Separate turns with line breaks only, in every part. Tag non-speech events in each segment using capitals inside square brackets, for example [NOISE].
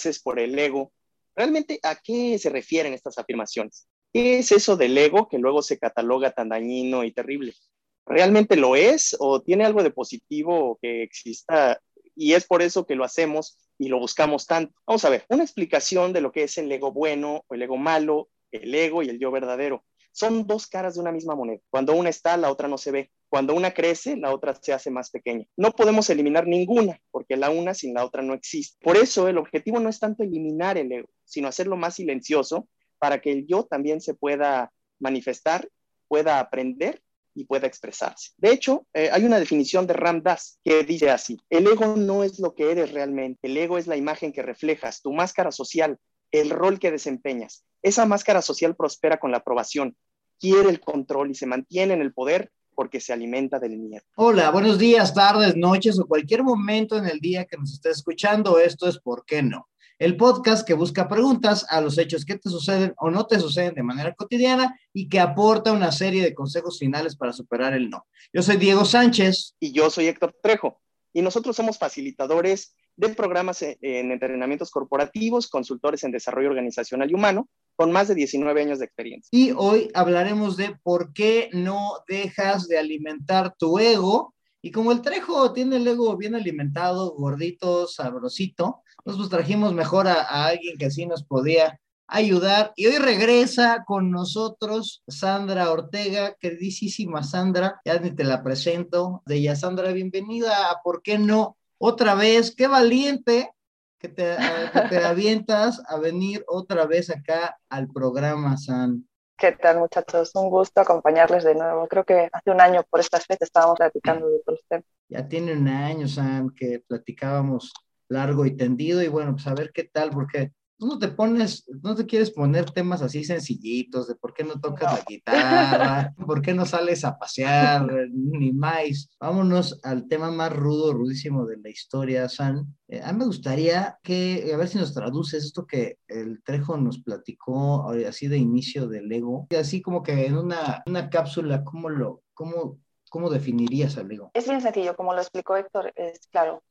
haces por el ego? ¿Realmente a qué se refieren estas afirmaciones? ¿Qué es eso del ego que luego se cataloga tan dañino y terrible? ¿Realmente lo es o tiene algo de positivo que exista y es por eso que lo hacemos y lo buscamos tanto? Vamos a ver, una explicación de lo que es el ego bueno o el ego malo, el ego y el yo verdadero. Son dos caras de una misma moneda. Cuando una está, la otra no se ve. Cuando una crece, la otra se hace más pequeña. No podemos eliminar ninguna, porque la una sin la otra no existe. Por eso el objetivo no es tanto eliminar el ego, sino hacerlo más silencioso para que el yo también se pueda manifestar, pueda aprender y pueda expresarse. De hecho, eh, hay una definición de Ram Dass que dice así, el ego no es lo que eres realmente, el ego es la imagen que reflejas, tu máscara social, el rol que desempeñas. Esa máscara social prospera con la aprobación, quiere el control y se mantiene en el poder porque se alimenta del miedo.
Hola, buenos días, tardes, noches o cualquier momento en el día que nos esté escuchando. Esto es ¿Por qué no? El podcast que busca preguntas a los hechos que te suceden o no te suceden de manera cotidiana y que aporta una serie de consejos finales para superar el no. Yo soy Diego Sánchez.
Y yo soy Héctor Trejo. Y nosotros somos facilitadores de programas en entrenamientos corporativos, consultores en desarrollo organizacional y humano, con más de 19 años de experiencia.
Y hoy hablaremos de por qué no dejas de alimentar tu ego. Y como el Trejo tiene el ego bien alimentado, gordito, sabrosito, nosotros trajimos mejor a, a alguien que así nos podía ayudar. Y hoy regresa con nosotros Sandra Ortega, queridísima Sandra, ya ni te la presento. De ella, Sandra, bienvenida a ¿Por qué no? otra vez, qué valiente que te, te [LAUGHS] avientas a venir otra vez acá al programa, San.
¿Qué tal, muchachos? Un gusto acompañarles de nuevo. Creo que hace un año por estas fechas estábamos platicando de otros temas.
Ya tiene un año, San, que platicábamos largo y tendido y bueno, pues a ver qué tal, porque tú no te pones, no te quieres poner temas así sencillitos de por qué no tocas la guitarra, [LAUGHS] por qué no sales a pasear, ni más. Vámonos al tema más rudo, rudísimo de la historia, San. Eh, a mí me gustaría que, a ver si nos traduces esto que el Trejo nos platicó así de inicio del ego, así como que en una, una cápsula, ¿cómo lo, cómo, ¿Cómo definirías al ego?
Es bien sencillo, como lo explicó Héctor, es claro,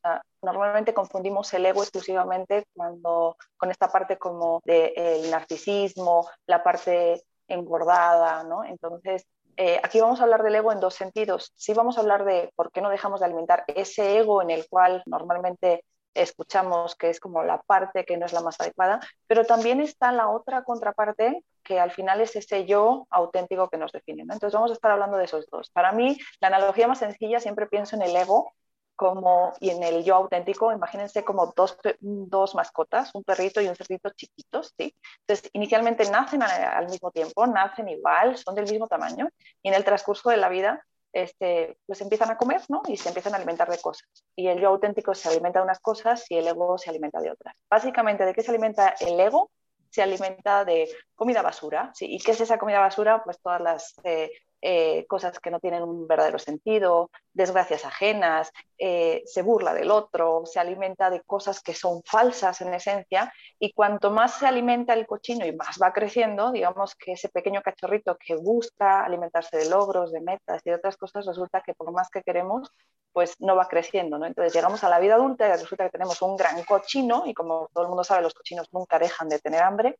normalmente confundimos el ego exclusivamente cuando con esta parte como del narcisismo, la parte engordada, ¿no? Entonces, eh, aquí vamos a hablar del ego en dos sentidos. Sí vamos a hablar de por qué no dejamos de alimentar ese ego en el cual normalmente escuchamos que es como la parte que no es la más adecuada, pero también está la otra contraparte que al final es ese yo auténtico que nos define. Entonces vamos a estar hablando de esos dos. Para mí, la analogía más sencilla, siempre pienso en el ego como, y en el yo auténtico, imagínense como dos, dos mascotas, un perrito y un cerdito chiquitos, ¿sí? Entonces, inicialmente nacen al mismo tiempo, nacen igual, son del mismo tamaño, y en el transcurso de la vida este, pues empiezan a comer ¿no? y se empiezan a alimentar de cosas. Y el yo auténtico se alimenta de unas cosas y el ego se alimenta de otras. Básicamente, ¿de qué se alimenta el ego? Se alimenta de comida basura. ¿Y qué es esa comida basura? Pues todas las eh, eh, cosas que no tienen un verdadero sentido, desgracias ajenas, eh, se burla del otro, se alimenta de cosas que son falsas en esencia y cuanto más se alimenta el cochino y más va creciendo, digamos que ese pequeño cachorrito que busca alimentarse de logros, de metas y de otras cosas, resulta que por más que queremos, pues no va creciendo, ¿no? Entonces llegamos a la vida adulta y resulta que tenemos un gran cochino y como todo el mundo sabe, los cochinos nunca dejan de tener hambre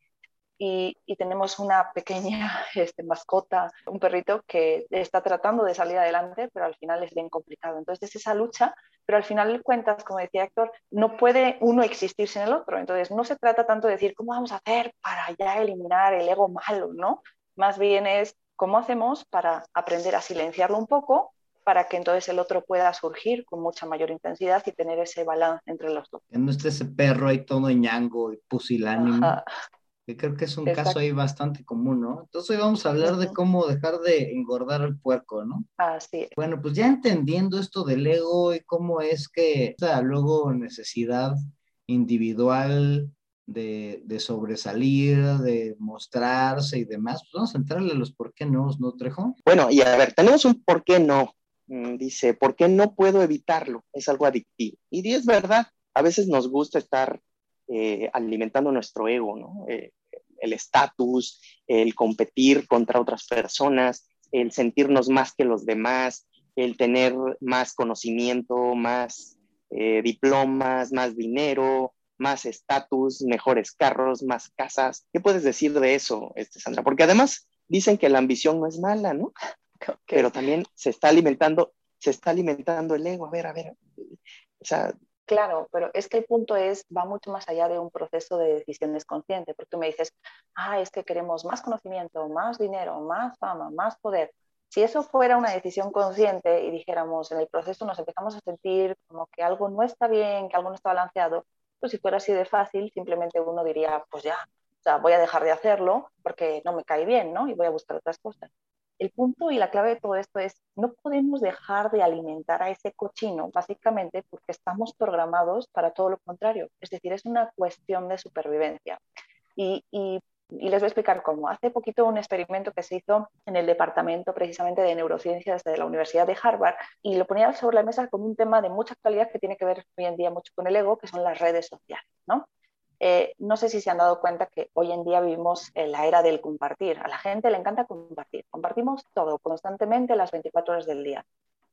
y, tenemos una pequeña [LAUGHS] este, mascota, un perrito que está tratando de salir adelante, pero al final es bien complicado. Entonces es esa lucha, pero al final de cuentas, como decía Héctor, no puede uno existir sin el otro. Entonces no se trata tanto de decir cómo vamos a hacer para ya eliminar el ego malo, ¿no? Más bien es cómo hacemos para aprender a silenciarlo un poco para que entonces el otro pueda surgir con mucha mayor intensidad y tener ese balance entre los dos.
No esté ese perro ahí todo ñango y pusilánimo creo que es un caso ahí bastante común, ¿no? Entonces hoy vamos a hablar de cómo dejar de engordar al puerco, ¿no?
Así
Bueno, pues ya entendiendo esto del ego y cómo es que esa luego necesidad individual de, de, sobresalir, de mostrarse y demás, pues vamos a entrarle a los por qué no, ¿no, Trejo?
Bueno, y a ver, tenemos un por qué no. Mm, dice, ¿por qué no puedo evitarlo? Es algo adictivo. Y es verdad, a veces nos gusta estar eh, alimentando nuestro ego, ¿no? Eh, el estatus, el competir contra otras personas, el sentirnos más que los demás, el tener más conocimiento, más eh, diplomas, más dinero, más estatus, mejores carros, más casas. ¿Qué puedes decir de eso, este, Sandra? Porque además dicen que la ambición no es mala, ¿no? Pero también se está alimentando, se está alimentando el ego. A ver, a ver. O sea,
Claro, pero es que el punto es, va mucho más allá de un proceso de decisiones consciente, porque tú me dices, ah, es que queremos más conocimiento, más dinero, más fama, más poder. Si eso fuera una decisión consciente y dijéramos en el proceso nos empezamos a sentir como que algo no está bien, que algo no está balanceado, pues si fuera así de fácil, simplemente uno diría, pues ya, o sea, voy a dejar de hacerlo porque no me cae bien, ¿no? Y voy a buscar otras cosas. El punto y la clave de todo esto es, no podemos dejar de alimentar a ese cochino, básicamente porque estamos programados para todo lo contrario. Es decir, es una cuestión de supervivencia. Y, les voy a explicar cómo. Hace poquito un experimento que se hizo en el departamento precisamente de neurociencias de la Universidad de Harvard y lo ponía sobre la mesa con un tema de mucha actualidad que tiene que ver hoy en día mucho con el ego, que son las redes sociales. ¿no? Eh, no sé si se han dado cuenta que hoy en día vivimos en la era del compartir. A la gente le encanta compartir. Compartimos todo constantemente las 24 horas del día.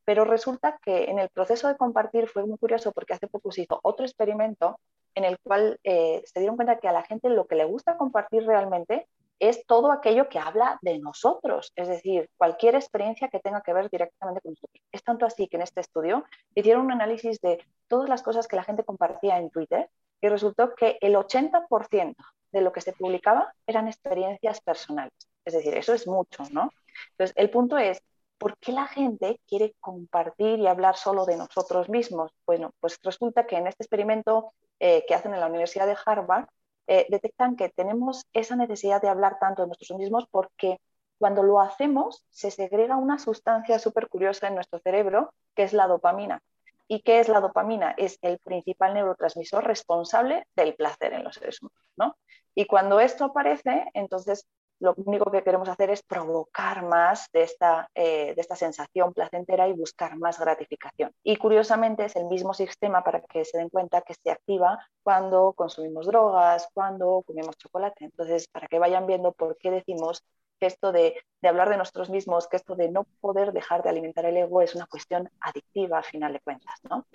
Pero resulta que en el proceso de compartir fue muy curioso porque hace poco se hizo otro experimento en el cual eh, se dieron cuenta que a la gente lo que le gusta compartir realmente es todo aquello que habla de nosotros, es decir, cualquier experiencia que tenga que ver directamente con nosotros. Es tanto así que en este estudio hicieron un análisis de todas las cosas que la gente compartía en Twitter y resultó que el 80% de lo que se publicaba eran experiencias personales. Es decir, eso es mucho, ¿no? Entonces, el punto es, ¿por qué la gente quiere compartir y hablar solo de nosotros mismos? Bueno, pues resulta que en este experimento eh, que hacen en la Universidad de Harvard, eh, detectan que tenemos esa necesidad de hablar tanto de nosotros mismos porque cuando lo hacemos se segrega una sustancia súper curiosa en nuestro cerebro que es la dopamina. ¿Y qué es la dopamina? Es el principal neurotransmisor responsable del placer en los seres humanos. ¿no? Y cuando esto aparece, entonces lo único que queremos hacer es provocar más de esta, eh, de esta sensación placentera y buscar más gratificación. Y curiosamente es el mismo sistema para que se den cuenta que se activa cuando consumimos drogas, cuando comemos chocolate. Entonces, para que vayan viendo por qué decimos que esto de, hablar de nosotros mismos, que esto de no poder dejar de alimentar el ego es una cuestión adictiva a final de cuentas. ¿no?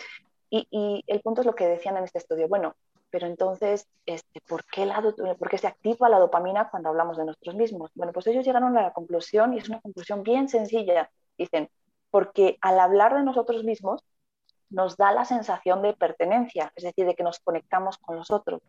Y, el punto es lo que decían en este estudio. Bueno, pero entonces, este, ¿por, qué ¿por qué se activa la dopamina cuando hablamos de nosotros mismos? Bueno, pues ellos llegaron a la conclusión, y es una conclusión bien sencilla. Dicen, porque al hablar de nosotros mismos, nos da la sensación de pertenencia, es decir, de que nos conectamos con los otros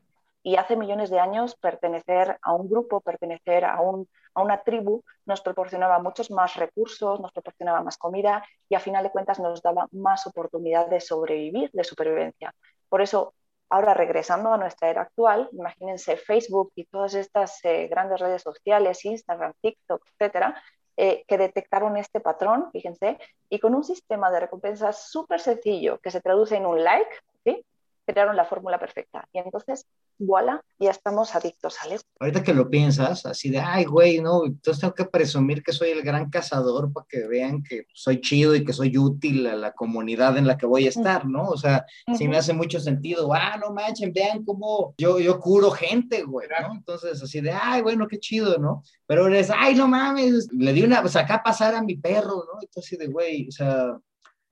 y hace millones de años pertenecer a un grupo, pertenecer a, un, a, una tribu nos proporcionaba muchos más recursos, nos proporcionaba más comida y a final de cuentas nos daba más oportunidad de sobrevivir, de supervivencia. Por eso, ahora regresando a nuestra era actual, imagínense Facebook y todas estas eh, grandes redes sociales, Instagram, TikTok, etcétera, eh, que detectaron este patrón, fíjense, y con un sistema de recompensas súper sencillo que se traduce en un like, ¿sí? crearon la fórmula perfecta. Y entonces, voilà, ya estamos adictos al
Ahorita que lo piensas, así de, ay, güey, no, entonces tengo que presumir que soy el gran cazador para que vean que soy chido y que soy útil a la comunidad en la que voy a estar, ¿no? O sea, sí me hace mucho sentido, ah, no manchen, vean cómo yo, yo curo gente, güey, ¿no? Entonces, así de, ay, bueno, qué chido, ¿no? Pero eres, ay, no mames, le di una, pues acá pasar a mi perro, ¿no? Entonces, de, güey, o sea,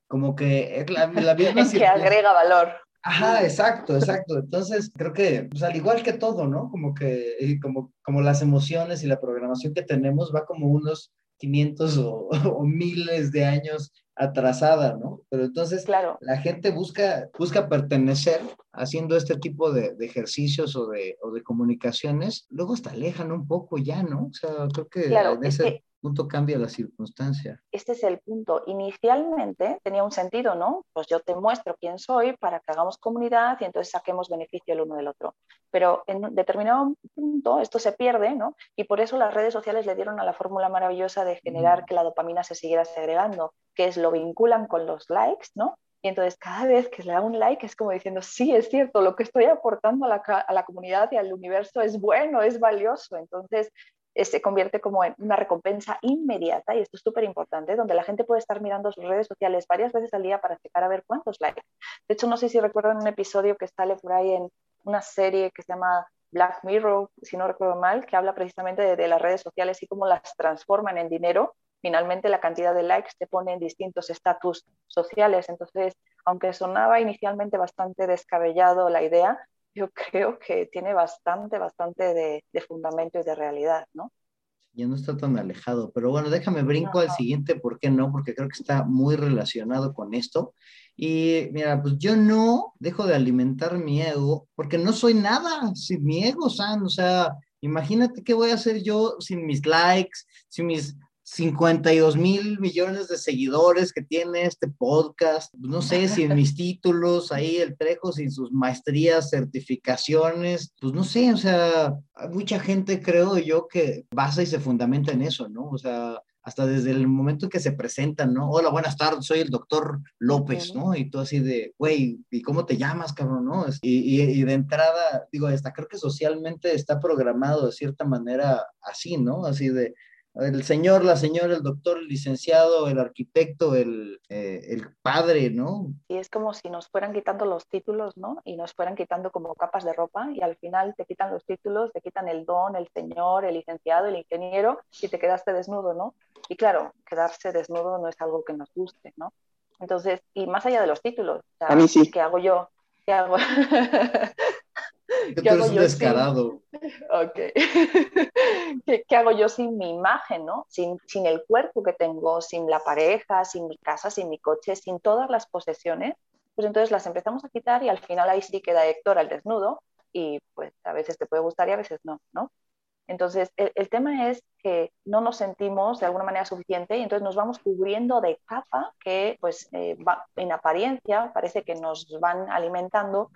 como que la, la misma... [LAUGHS]
que agrega valor.
Ajá, exacto, exacto. Entonces, creo que, pues, al igual que todo, ¿no? Como que, como, como las emociones y la programación que tenemos va como unos 500 o, [LAUGHS] o miles de años atrasada, ¿no? Pero entonces
claro.
la gente busca, busca pertenecer haciendo este tipo de, de ejercicios o de, o de, comunicaciones, luego hasta alejan un poco ya, ¿no? O sea, creo que
claro,
en ese punto cambia la circunstancia.
Este es el punto. Inicialmente tenía un sentido, ¿no? Pues yo te muestro quién soy para que hagamos comunidad y entonces saquemos beneficio el uno del otro. Pero en determinado punto esto se pierde, ¿no? Y por eso las redes sociales le dieron a la fórmula maravillosa de generar que la dopamina se siguiera segregando, que es lo vinculan con los likes, ¿no? Y entonces cada vez que le da un like es como diciendo, sí, es cierto, lo que estoy aportando a la, a la comunidad y al universo es bueno, es valioso. Entonces se convierte como en una recompensa inmediata, y esto es súper importante, donde la gente puede estar mirando sus redes sociales varias veces al día para checar a ver cuántos likes. De hecho, no sé si recuerdan un episodio que sale por ahí en una serie que se llama Black Mirror, si no recuerdo mal, que habla precisamente de, de las redes sociales y cómo las transforman en dinero finalmente la cantidad de likes te pone en distintos estatus sociales. Entonces, Aunque sonaba inicialmente bastante descabellado la idea, yo creo que tiene bastante, bastante de, de fundamento y de realidad, ¿no?
ya no está tan alejado. Pero bueno, déjame brinco al siguiente, ¿por qué no? Porque creo que está muy relacionado con esto. Y mira, pues yo no dejo de alimentar mi ego porque no soy nada sin mi ego, San. O sea, imagínate qué voy a hacer yo sin mis likes, sin mis 52 mil millones de seguidores que tiene este podcast, no sé, [LAUGHS] sin mis títulos, ahí el Trejo, sin sus maestrías, certificaciones, pues no sé, o sea, hay mucha gente, creo yo, que basa y se fundamenta en eso, ¿no? O sea, hasta desde el momento en que se presentan, ¿no? Hola, buenas tardes, soy el doctor López, ¿no? Y tú así de, güey, ¿y cómo te llamas, cabrón, no? Y, y, de entrada, digo, hasta creo que socialmente está programado de cierta manera así, ¿no? Así de, el señor, la señora, el doctor, el licenciado, el arquitecto, el, eh, el, padre, ¿no?
Y es como si nos fueran quitando los títulos, ¿no? Y nos fueran quitando como capas de ropa y al final te quitan los títulos, te quitan el don, el señor, el licenciado, el ingeniero y te quedaste desnudo, ¿no? Y claro, quedarse desnudo no es algo que nos guste, ¿no? Entonces, y más allá de los títulos,
a mí sí.
¿qué hago yo? ¿Qué hago? [LAUGHS]
¿Qué, hago yo descarado.
¿Qué, hago yo sin mi imagen, ¿no? Sin, sin el cuerpo que tengo, sin la pareja, sin mi casa, sin mi coche, sin todas las posesiones? Pues entonces las empezamos a quitar y al final ahí sí queda Héctor al desnudo y pues a veces te puede gustar y a veces no, ¿no? Entonces, el, tema es que no nos sentimos de alguna manera suficiente y entonces nos vamos cubriendo de capa que, pues, eh, en apariencia parece que nos van alimentando,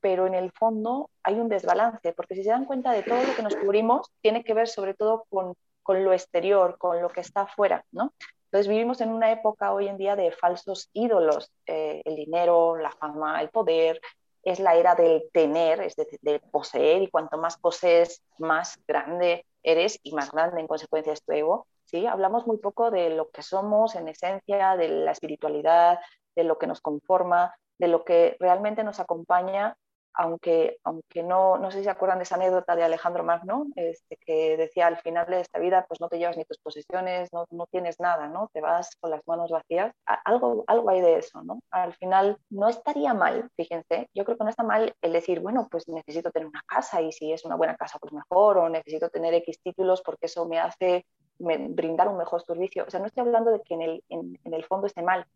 pero en el fondo hay un desbalance, porque si se dan cuenta de todo lo que nos cubrimos, tiene que ver sobre todo con, con lo exterior, con lo que está afuera, ¿no? Entonces vivimos en una época hoy en día de falsos ídolos, eh, el dinero, la fama, el poder, es la era del tener, es decir, de poseer, y cuanto más posees, más grande eres y más grande en consecuencia es tu ego. ¿sí? Hablamos muy poco de lo que somos en esencia, de la espiritualidad, de lo que nos conforma, de lo que realmente nos acompaña aunque, aunque no, no sé si se acuerdan de esa anécdota de Alejandro Magno, este, que decía al final de esta vida, pues no te llevas ni tus posesiones, no, no tienes nada, ¿no? Te vas con las manos vacías. Algo, algo hay de eso, ¿no? Al final no estaría mal, fíjense, yo creo que no está mal el decir, bueno, pues necesito tener una casa y si es una buena casa, pues mejor, o necesito tener X títulos porque eso me hace brindar un mejor servicio. O sea, no estoy hablando de que en el, en, en el fondo esté mal,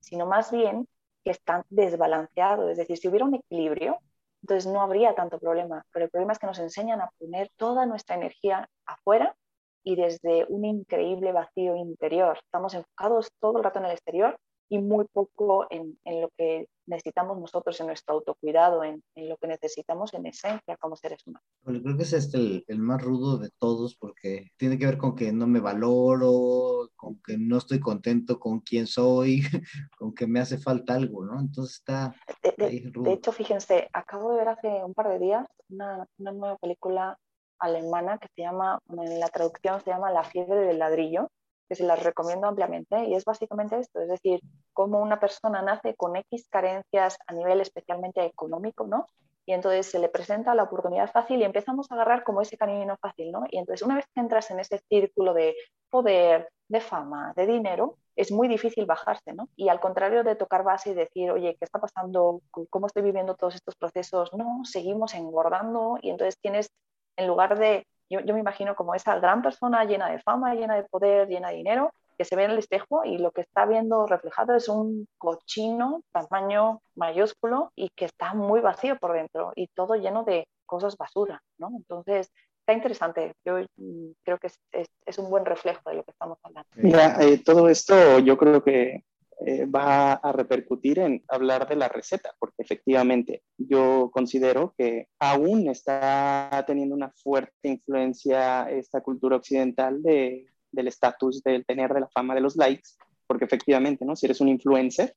sino más bien que están desbalanceados. Es decir, si hubiera un equilibrio, entonces no habría tanto problema, pero el problema es que nos enseñan a poner toda nuestra energía afuera y desde un increíble vacío interior. Estamos enfocados todo el rato en el exterior y muy poco en, en lo que necesitamos nosotros en nuestro autocuidado, en, en, lo que necesitamos en esencia como seres humanos.
Bueno, creo que es este el, el, más rudo de todos porque tiene que ver con que no me valoro, con que no estoy contento con quién soy, [LAUGHS] con que me hace falta algo, ¿no? Entonces está...
De, de, de hecho, fíjense, acabo de ver hace un par de días una, una nueva película alemana que se llama, en la traducción se llama La fiebre del ladrillo, que se las recomiendo ampliamente y es básicamente esto, es decir, cómo una persona nace con X carencias a nivel especialmente económico, ¿no? Y entonces se le presenta la oportunidad fácil y empezamos a agarrar como ese camino fácil, ¿no? Y entonces una vez que entras en ese círculo de poder, de fama, de dinero, es muy difícil bajarse, ¿no? Y al contrario de tocar base y decir, oye, ¿qué está pasando? ¿Cómo estoy viviendo todos estos procesos? No, seguimos engordando y entonces tienes, en lugar de yo, yo, me imagino como esa gran persona llena de fama, llena de poder, llena de dinero, que se ve en el espejo y lo que está viendo reflejado es un cochino tamaño mayúsculo y que está muy vacío por dentro y todo lleno de cosas basura, ¿no? Entonces, está interesante. Yo mm, creo que es, es, un buen reflejo de lo que estamos hablando.
Mira, eh, todo esto yo creo que eh, va a repercutir en hablar de la receta, porque efectivamente yo considero que aún está teniendo una fuerte influencia esta cultura occidental de, del estatus del tener de la fama de los likes, porque efectivamente, ¿no? Si eres un influencer,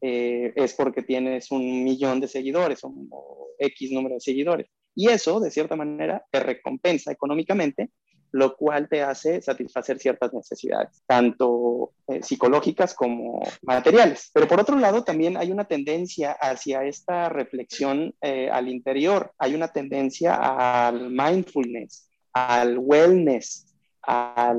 eh, es porque tienes un millón de seguidores o, o X número de seguidores. Y eso, de cierta manera, te recompensa económicamente lo cual te hace satisfacer ciertas necesidades, tanto eh, psicológicas como materiales. Pero por otro lado, también hay una tendencia hacia esta reflexión eh, al interior, hay una tendencia al mindfulness, al wellness, a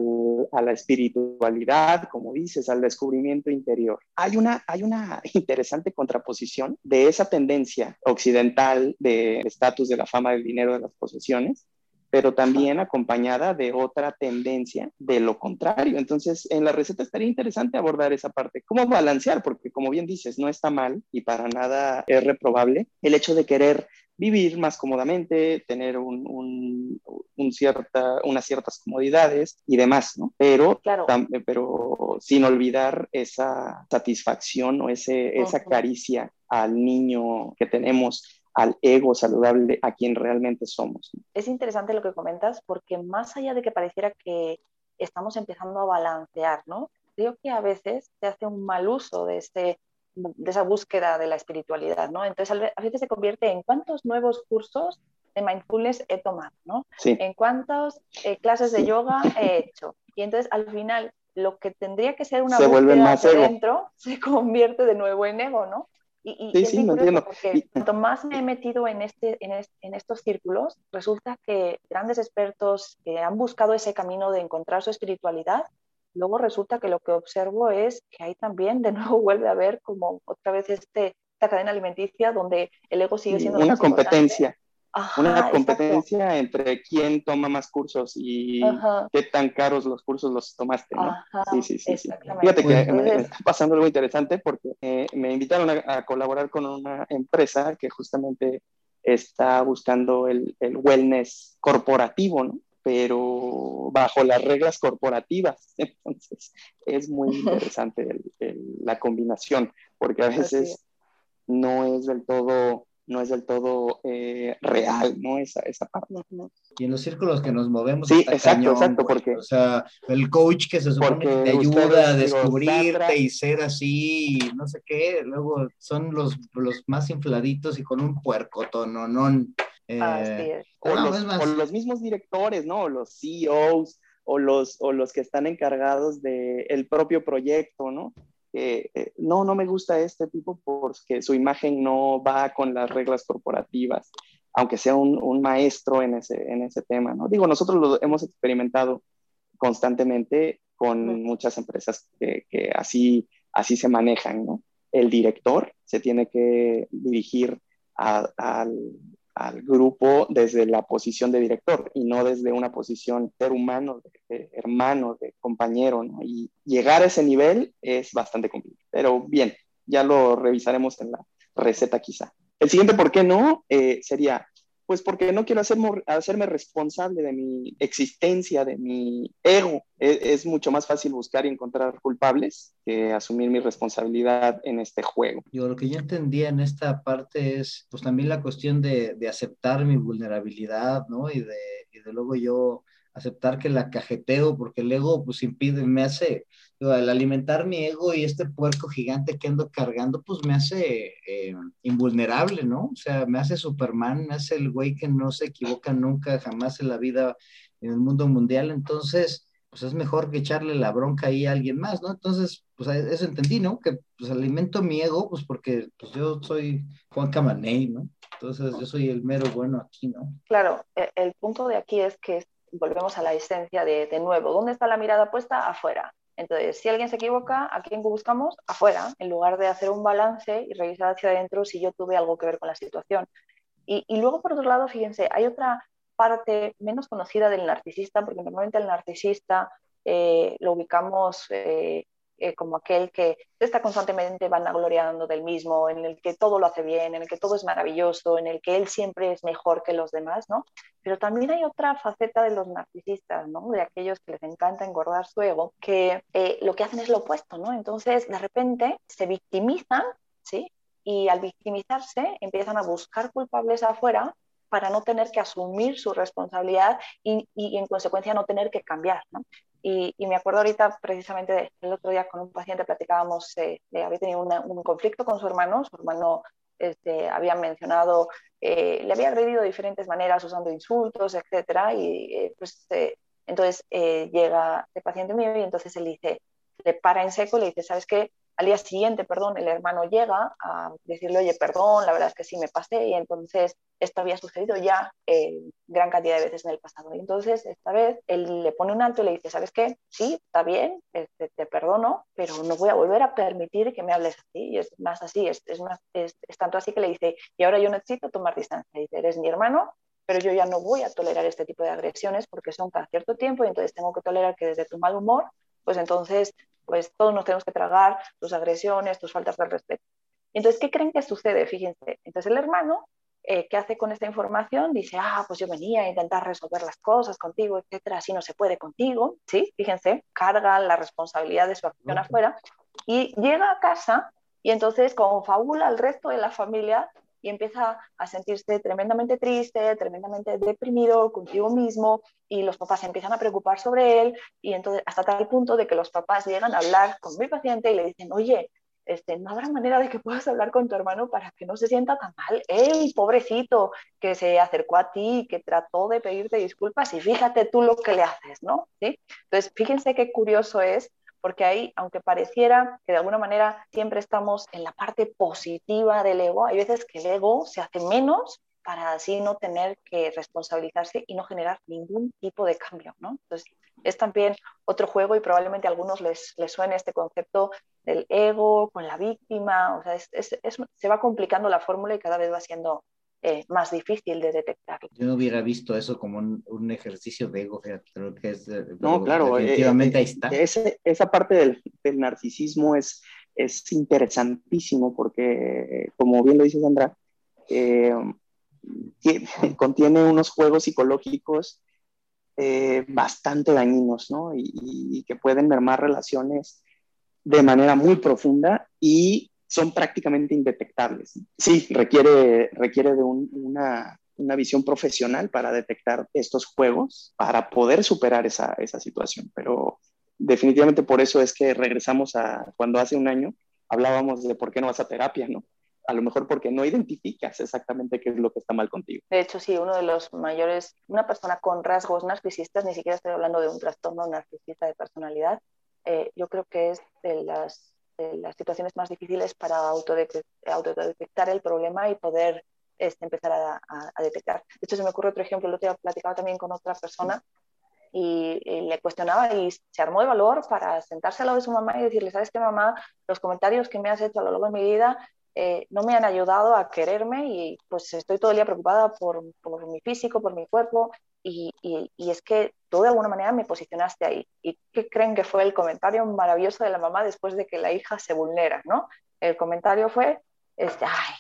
la espiritualidad, como dices, al descubrimiento interior. Hay una, hay una interesante contraposición de esa tendencia occidental de estatus de la fama del dinero de las posesiones pero también acompañada de otra tendencia de lo contrario. Entonces, en la receta estaría interesante abordar esa parte. ¿Cómo balancear? Porque como bien dices, no está mal y para nada es reprobable el hecho de querer vivir más cómodamente, tener un, cierta, unas ciertas comodidades y demás, ¿no? Pero, pero sin olvidar esa satisfacción o ese, esa caricia al niño que tenemos al ego saludable a quien realmente somos.
Es interesante lo que comentas porque más allá de que pareciera que estamos empezando a balancear, ¿no? Creo que a veces se hace un mal uso de, este, de esa búsqueda de la espiritualidad, ¿no? Entonces a veces se convierte en cuántos nuevos cursos de mindfulness he tomado, ¿no? En cuántas eh, clases de yoga he hecho. Y entonces al final lo que tendría que ser una búsqueda más dentro se [LAUGHS] convierte de nuevo en ego, ¿no? Y, sí, sí, entiendo. Porque cuanto más me he metido en, este, en, en, estos círculos, resulta que grandes expertos que han buscado ese camino de encontrar su espiritualidad, luego resulta que lo que observo es que ahí también de [LAUGHS] nuevo vuelve a haber como otra vez este, esta cadena alimenticia donde el ego sigue siendo...
Una competencia una competencia entre quién toma más cursos y qué tan caros los cursos los tomaste, ¿no? sí, sí, sí, sí. Fíjate que me, está pasando algo interesante porque eh, me invitaron a, colaborar con una empresa que justamente está buscando el, el wellness corporativo, ¿no? pero bajo las reglas corporativas. [LAUGHS] Entonces, es muy interesante la combinación, porque a veces no es del todo no es del todo eh, real, ¿no? Esa, esa parte.
Y en los círculos que nos movemos.
Sí, exacto, exacto, porque...
O sea, el coach que se supone que te ayuda a descubrirte y ser así, no sé qué, luego son los, los más infladitos y con un puerco tono, ¿no?
Eh, o, los, o, los, mismos directores, ¿no? Los CEOs o los, o los que están encargados del propio proyecto, ¿no? Eh, no, no me gusta este tipo porque su imagen no va con las reglas corporativas, aunque sea un, maestro en ese, en ese tema, ¿no? Digo, nosotros lo hemos experimentado constantemente con muchas empresas que, así, así se manejan, ¿no? El director se tiene que dirigir al, al grupo desde la posición de director y no desde una posición ser humano, de, hermano, de compañero, ¿no? Y llegar a ese nivel es bastante complicado. Pero bien, ya lo revisaremos en la receta quizá. El siguiente, ¿por qué no? Eh, sería pues porque no quiero hacerme, hacerme responsable de mi existencia, de mi ego. E, es, mucho más fácil buscar y encontrar culpables que asumir mi responsabilidad en este juego.
Yo lo que yo entendía en esta parte es pues también la cuestión de, de aceptar mi vulnerabilidad, ¿no? Y de, y de luego yo aceptar que la cajeteo, porque el ego pues impide, me hace, al alimentar mi ego y este puerco gigante que ando cargando, pues me hace eh, invulnerable, ¿no? O sea, me hace Superman, me hace el güey que no se equivoca nunca, jamás en la vida, en el mundo mundial, entonces, pues es mejor que echarle la bronca ahí a alguien más, ¿no? Entonces, pues eso entendí, ¿no? Que pues alimento mi ego, pues porque pues, yo soy Juan Camaney, ¿no? Entonces yo soy el mero bueno aquí, ¿no?
Claro, e, el punto de aquí es que volvemos a la esencia de, nuevo, ¿dónde está la mirada puesta? Afuera. Entonces, si alguien se equivoca, ¿a quién buscamos? Afuera, en lugar de hacer un balance y revisar hacia adentro si yo tuve algo que ver con la situación. Y, y luego, por otro lado, fíjense, hay otra parte menos conocida del narcisista, porque normalmente el narcisista eh, lo ubicamos eh, eh, como aquel que está constantemente vanagloriando del mismo, en el que todo lo hace bien, en el que todo es maravilloso, en el que él siempre es mejor que los demás, ¿no? Pero también hay otra faceta de los narcisistas, ¿no? De aquellos que les encanta engordar su ego, que eh, lo que hacen es lo opuesto, ¿no? Entonces, de repente, se victimizan, ¿sí? Y al victimizarse, empiezan a buscar culpables afuera para no tener que asumir su responsabilidad y, y, en consecuencia no tener que cambiar. ¿no? Y, me acuerdo ahorita precisamente el otro día con un paciente platicábamos, eh, había tenido un conflicto con su hermano, su hermano este, había mencionado, eh, le había agredido de diferentes maneras usando insultos, etcétera, y eh, pues eh, entonces llega el paciente mío y entonces él dice, le para en seco y le dice, ¿sabes qué? Al día siguiente, perdón, el hermano llega a decirle, oye, perdón, la verdad es que sí me pasé y entonces esto había sucedido ya eh, gran cantidad de veces en el pasado. Y entonces, esta vez, él le pone un alto y le dice, ¿sabes qué? Sí, está bien, este, te perdono, pero no voy a volver a permitir que me hables así. Y es más así, es, es más, es, es tanto así que le dice, y ahora yo necesito tomar distancia. Dice, eres mi hermano, pero yo ya no voy a tolerar este tipo de agresiones porque son cada cierto tiempo y entonces tengo que tolerar que desde tu mal humor, pues entonces, pues todos nos tenemos que tragar tus agresiones, tus faltas de respeto. Entonces, ¿qué creen que sucede? Fíjense, entonces el hermano, eh, ¿qué hace con esta información? Dice, ah, pues yo venía a intentar resolver las cosas contigo, etcétera, así no se puede contigo, ¿sí? Fíjense, carga la responsabilidad de su acción afuera y llega a casa y entonces confabula al resto de la familia y empieza a sentirse tremendamente triste, tremendamente deprimido contigo mismo y los papás empiezan a preocupar sobre él y entonces hasta tal punto de que los papás llegan a hablar con mi paciente y le dicen, oye, este, no habrá manera de que puedas hablar con tu hermano para que no se sienta tan mal. Él, pobrecito, que se acercó a ti, que trató de pedirte disculpas y fíjate tú lo que le haces, ¿no? ¿Sí? Entonces, fíjense qué curioso es porque ahí, aunque pareciera que de alguna manera siempre estamos en la parte positiva del ego, hay veces que el ego se hace menos para así no tener que responsabilizarse y no generar ningún tipo de cambio, ¿no? Entonces, es también otro juego y probablemente a algunos les, les suene este concepto del ego con la víctima, o sea, se va complicando la fórmula y cada vez va siendo eh, más difícil de detectar.
Yo no hubiera visto eso como un, ejercicio de ego, creo que es... Eh,
no, claro,
eh, definitivamente ahí está.
esa parte del, del, narcisismo es, es interesantísimo porque, como bien lo dice Sandra, [LAUGHS] contiene unos juegos psicológicos bastante dañinos, ¿no? Y, y, que pueden mermar relaciones de manera muy profunda y son prácticamente indetectables. Sí, requiere, requiere de una, una, visión profesional para detectar estos juegos, para poder superar esa, esa situación, pero definitivamente por eso es que regresamos a cuando hace un año hablábamos de por qué no vas a terapia, ¿no? a lo mejor porque no identificas exactamente qué es lo que está mal contigo.
De hecho, sí, uno de los mayores, una persona con rasgos narcisistas, ni siquiera estoy hablando de un trastorno narcisista de personalidad, eh, yo creo que es de las las situaciones más difíciles para autodetectar el problema y poder este, empezar a, detectar. De hecho, se me ocurre otro ejemplo, lo he platicado también con otra persona y, le cuestionaba y se armó de valor para sentarse al lado de su mamá y decirle, ¿sabes qué, mamá? Los comentarios que me has hecho a lo largo de mi vida eh, no me han ayudado a quererme y pues estoy todo el día preocupada por, por mi físico, por mi cuerpo y, y, es que tú de alguna manera me posicionaste ahí. ¿Y qué creen que fue el comentario maravilloso de la mamá después de que la hija se vulnera, ¿no? El comentario fue, este, ay,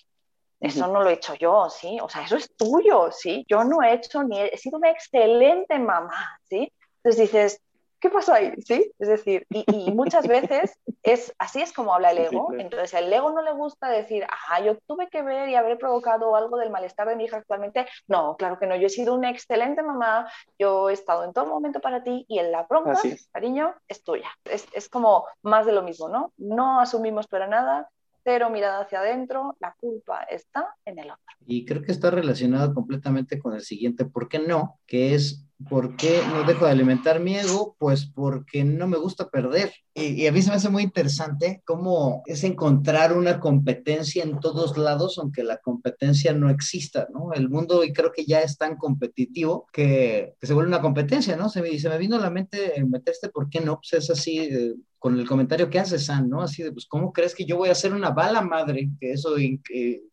eso no lo he hecho yo, ¿sí? O sea, eso es tuyo, ¿sí? Yo no he hecho ni he, he sido una excelente mamá, ¿sí? Entonces dices, ¿qué pasó ahí? ¿Sí? Es decir, y, [LAUGHS] muchas veces es así es como habla el ego. Entonces, el ego no le gusta decir, ah, yo tuve que ver y haber provocado algo del malestar de mi hija actualmente. No, claro que no. Yo he sido una excelente mamá, yo he estado en todo momento para ti y en la bronca, cariño, es tuya. Es, es como más de lo mismo, ¿no? No asumimos para nada cero mirada hacia adentro, la culpa está en el otro.
Y creo que está relacionado completamente con el siguiente, ¿por qué no? Que es ¿Por qué no dejo de alimentar mi ego? Pues porque no me gusta perder. Y, a mí se me hace muy interesante cómo es encontrar una competencia en todos lados, aunque la competencia no exista, ¿no? El mundo y creo que ya es tan competitivo que, se vuelve una competencia, ¿no? Se me, se me vino a la mente meterte, ¿por qué no? Pues es así, eh, con el comentario que hace San, ¿no? Así de, pues, ¿cómo crees que yo voy a hacer una bala madre? Que eso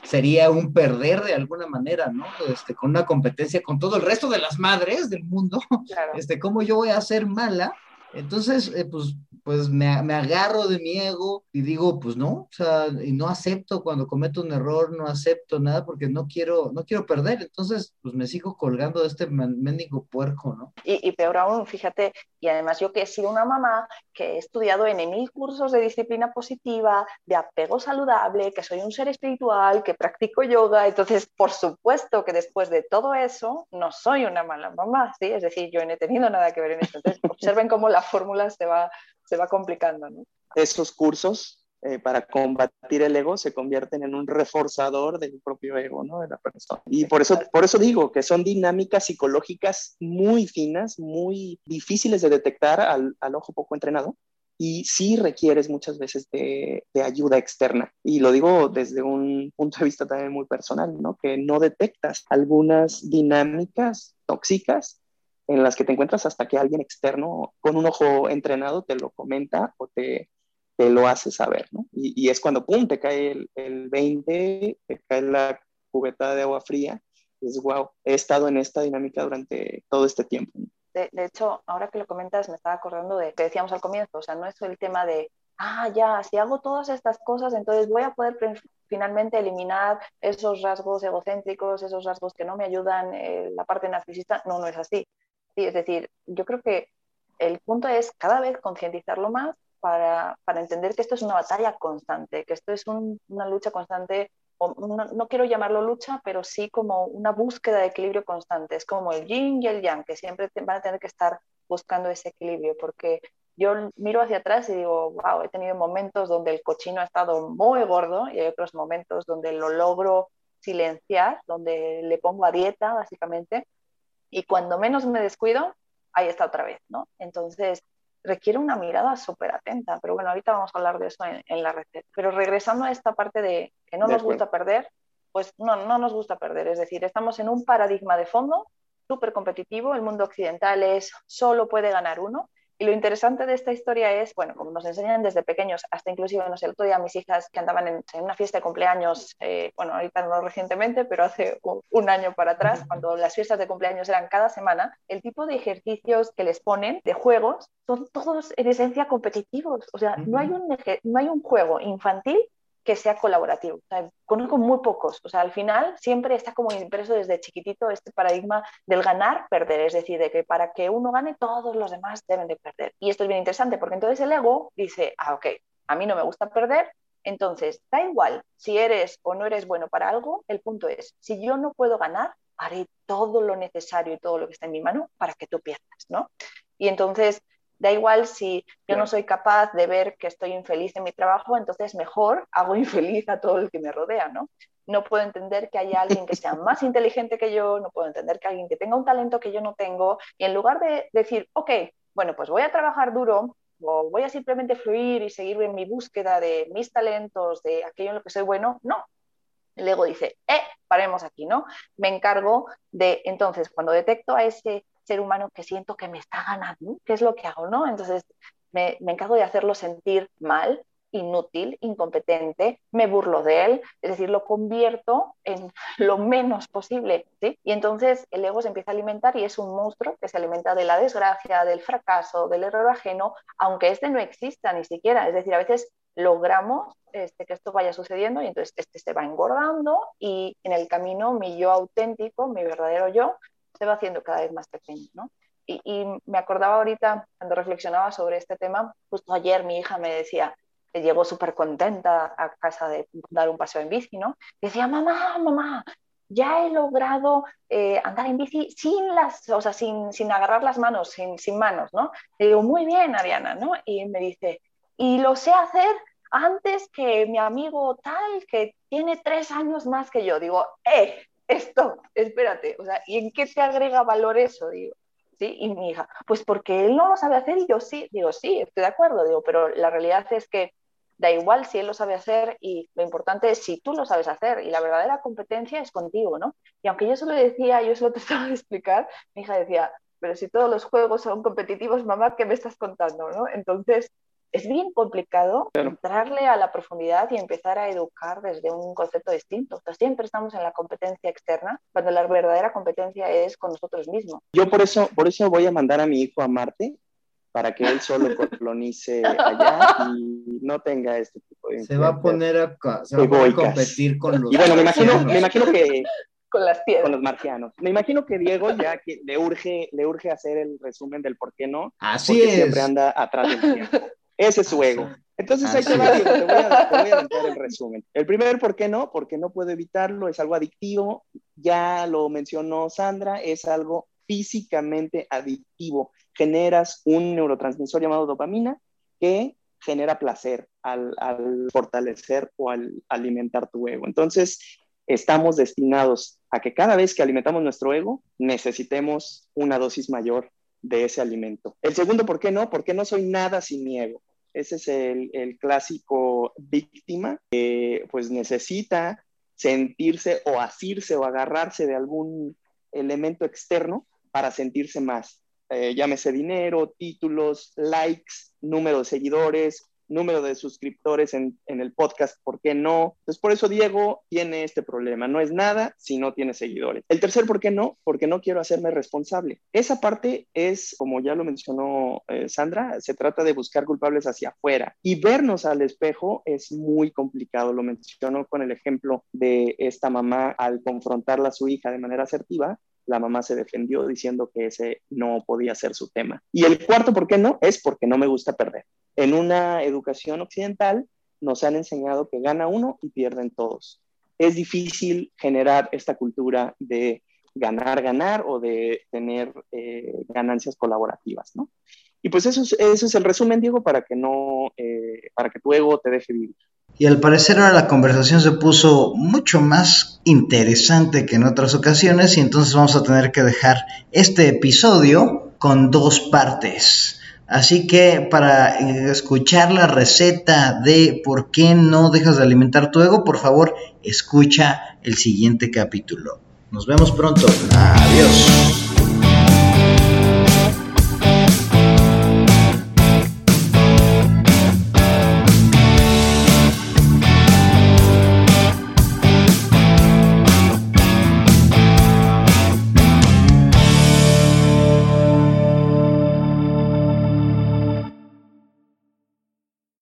sería un perder de alguna manera, ¿no? Este, con una competencia con todo el resto de las madres del mundo, este, ¿cómo yo voy a ser mala? Entonces, eh, pues, pues me, me, agarro de mi ego y digo, pues no, o sea, y no acepto cuando cometo un error, no acepto nada porque no quiero, no quiero perder. Entonces, pues me sigo colgando de este mendigo puerco, ¿no?
Y, y, peor aún, fíjate, y además yo que he sido una mamá que he estudiado en mil cursos de disciplina positiva, de apego saludable, que soy un ser espiritual, que practico yoga, entonces, por supuesto que después de todo eso, no soy una mala mamá, ¿sí? Es decir, yo no he tenido nada que ver en esto. Entonces, [LAUGHS] observen cómo la fórmula se va, se va complicando. ¿no?
Esos cursos eh, para combatir el ego se convierten en un reforzador del propio ego ¿no? de la persona. Y por eso, por eso digo que son dinámicas psicológicas muy finas, muy difíciles de detectar al, al ojo poco entrenado, y sí requieres muchas veces de, ayuda externa. Y lo digo desde un punto de vista también muy personal, ¿no? Que no detectas algunas dinámicas tóxicas en las que te encuentras hasta que alguien externo con un ojo entrenado te lo comenta o te, te lo hace saber, ¿no? Y, es cuando, ¡pum!, te cae el, el 20, te cae la cubeta de agua fría. Es wow, he estado en esta dinámica durante todo este tiempo.
De, hecho, ahora que lo comentas, me estaba acordando de que decíamos al comienzo, o sea, no es el tema de, ah, ya, si hago todas estas cosas, entonces voy a poder finalmente eliminar esos rasgos egocéntricos, esos rasgos que no me ayudan, eh, la parte narcisista. No, no es así. Es decir, yo creo que el punto es cada vez concientizarlo más para, para, entender que esto es una batalla constante, que esto es una lucha constante no, quiero llamarlo lucha, pero sí como una búsqueda de equilibrio constante. Es como el yin y el yang, que siempre van a tener que estar buscando ese equilibrio, porque yo miro hacia atrás y digo, wow, he tenido momentos donde el cochino ha estado muy gordo y hay otros momentos donde lo logro silenciar, donde le pongo a dieta, básicamente, y cuando menos me descuido, ahí está otra vez, ¿no? Entonces, requiere una mirada súper atenta, pero bueno, ahorita vamos a hablar de eso en, la receta. Pero regresando a esta parte de que no nos gusta perder, pues no, no nos gusta perder, es decir, estamos en un paradigma de fondo súper competitivo, el mundo occidental es solo puede ganar uno, y lo interesante de esta historia es, bueno, como nos enseñan desde pequeños, hasta inclusive, no sé, el otro día mis hijas que andaban en, una fiesta de cumpleaños, eh, bueno, ahorita no recientemente, pero hace un año para atrás, cuando las fiestas de cumpleaños eran cada semana, el tipo de ejercicios que les ponen, de juegos, son todos en esencia competitivos. O sea, no hay un, no hay un juego infantil que sea colaborativo. conozco muy pocos. O sea, al final siempre está como impreso desde chiquitito este paradigma del ganar, perder. Es decir, de que para que uno gane, todos los demás deben de perder. Y esto es bien interesante porque entonces el ego dice, ah, ok, a mí no me gusta perder, entonces da igual si eres o no eres bueno para algo, el punto es, si yo no puedo ganar, haré todo lo necesario y todo lo que está en mi mano para que tú pierdas, ¿no? Y entonces Da igual si yo no soy capaz de ver que estoy infeliz en mi trabajo, entonces mejor [LAUGHS] hago infeliz a todo el que me rodea, ¿no? No puedo entender que haya alguien que sea [LAUGHS] más inteligente que yo, no puedo entender que alguien que tenga un talento que yo no tengo, y en lugar de decir, ok, bueno, pues voy a trabajar duro, o voy a simplemente fluir y seguir en mi búsqueda de mis talentos, de aquello en lo que soy bueno, no. El ego dice, eh, paremos aquí, ¿no? Me encargo de, entonces, cuando detecto a ese ser humano que siento que me está ganando, ¿qué es lo que hago? ¿no? Entonces me, me encargo de hacerlo sentir mal, inútil, incompetente, me burlo de él, es decir, lo convierto en [LAUGHS] lo menos posible, ¿sí? Y entonces el ego se empieza a alimentar y es un monstruo que se alimenta de la desgracia, del fracaso, del error ajeno, aunque este no exista ni siquiera, es decir, a veces logramos este, que esto vaya sucediendo y entonces este se va engordando y en el camino mi yo auténtico, mi verdadero yo, se va haciendo cada vez más pequeño, ¿no? Y, me acordaba ahorita, cuando reflexionaba sobre este tema, justo ayer mi hija me decía, que llegó súper contenta a casa de dar un paseo en bici, ¿no? decía, mamá, mamá, ya he logrado eh, andar en bici sin las, o sea, sin, sin agarrar las manos, sin, sin manos, ¿no? Le digo, muy bien, Ariana, ¿no? Y me dice, y lo sé hacer antes que mi amigo tal, que tiene tres años más que yo. Digo, eh, esto, espérate, o sea, ¿y en qué te agrega valor eso? Digo, ¿sí? Y mi hija, pues porque él no lo sabe hacer y yo sí, digo, sí, estoy de acuerdo, digo, pero la realidad es que da igual si él lo sabe hacer y lo importante es si tú lo sabes hacer y la verdadera competencia es contigo, ¿no? Y aunque yo se lo decía, yo solo te [LAUGHS] estaba de explicar, mi hija decía, pero si todos los juegos son competitivos, mamá, ¿qué me estás contando? ¿no? Entonces, es bien complicado entrarle a la profundidad y empezar a educar desde un concepto distinto. siempre estamos en la competencia externa, cuando la verdadera competencia es con nosotros mismos.
Yo por eso, por eso voy a mandar a mi hijo a Marte, para que él solo [LAUGHS] colonice [LAUGHS] allá y no tenga este tipo de...
Se va a poner a, se va a, competir con los...
Y bueno, me imagino, me imagino que... [LAUGHS]
Con las piedras.
Con los marcianos. Me imagino que Diego ya que le urge, le urge hacer el resumen del por qué no.
Así es.
siempre anda atrás del tiempo. Ese es su ego. Entonces ahí te, va, te, voy a, [LAUGHS] te voy a dar el resumen. El primer, ¿por qué no? Porque no puedo evitarlo, es algo adictivo, ya lo mencionó Sandra, es algo físicamente adictivo. Generas un neurotransmisor llamado dopamina que genera placer al, al fortalecer o al alimentar tu ego. Entonces, estamos destinados a que cada vez que alimentamos nuestro ego, necesitemos una dosis mayor de ese alimento. El segundo, ¿por qué no? Porque no soy nada sin mi ego. Ese es el, el clásico víctima que pues necesita sentirse o asirse o agarrarse de algún elemento externo para sentirse más. Eh, llámese dinero, títulos, likes, número de seguidores, número de suscriptores en, el podcast, ¿por qué no? Entonces, por eso Diego tiene este problema. No es nada si no tiene seguidores. El tercer, ¿por qué no? Porque no quiero hacerme responsable. Esa parte es, como ya lo mencionó eh, Sandra, se trata de buscar culpables hacia afuera y vernos al espejo es muy complicado. Lo mencionó con el ejemplo de esta mamá al confrontarla a su hija de manera asertiva la mamá se defendió diciendo que ese no podía ser su tema. Y el cuarto, ¿por qué no? Es porque no me gusta perder. En una educación occidental nos han enseñado que gana uno y pierden todos. Es difícil generar esta cultura de ganar, ganar o de tener eh, ganancias colaborativas, ¿no? Y pues eso es, el resumen, Diego, para que no, eh, para que tu ego te deje vivir.
Y al parecer ahora la conversación se puso mucho más interesante que en otras ocasiones y entonces vamos a tener que dejar este episodio con dos partes. Así que para escuchar la receta de por qué no dejas de alimentar tu ego, por favor, escucha el siguiente capítulo. Nos vemos pronto. Adiós.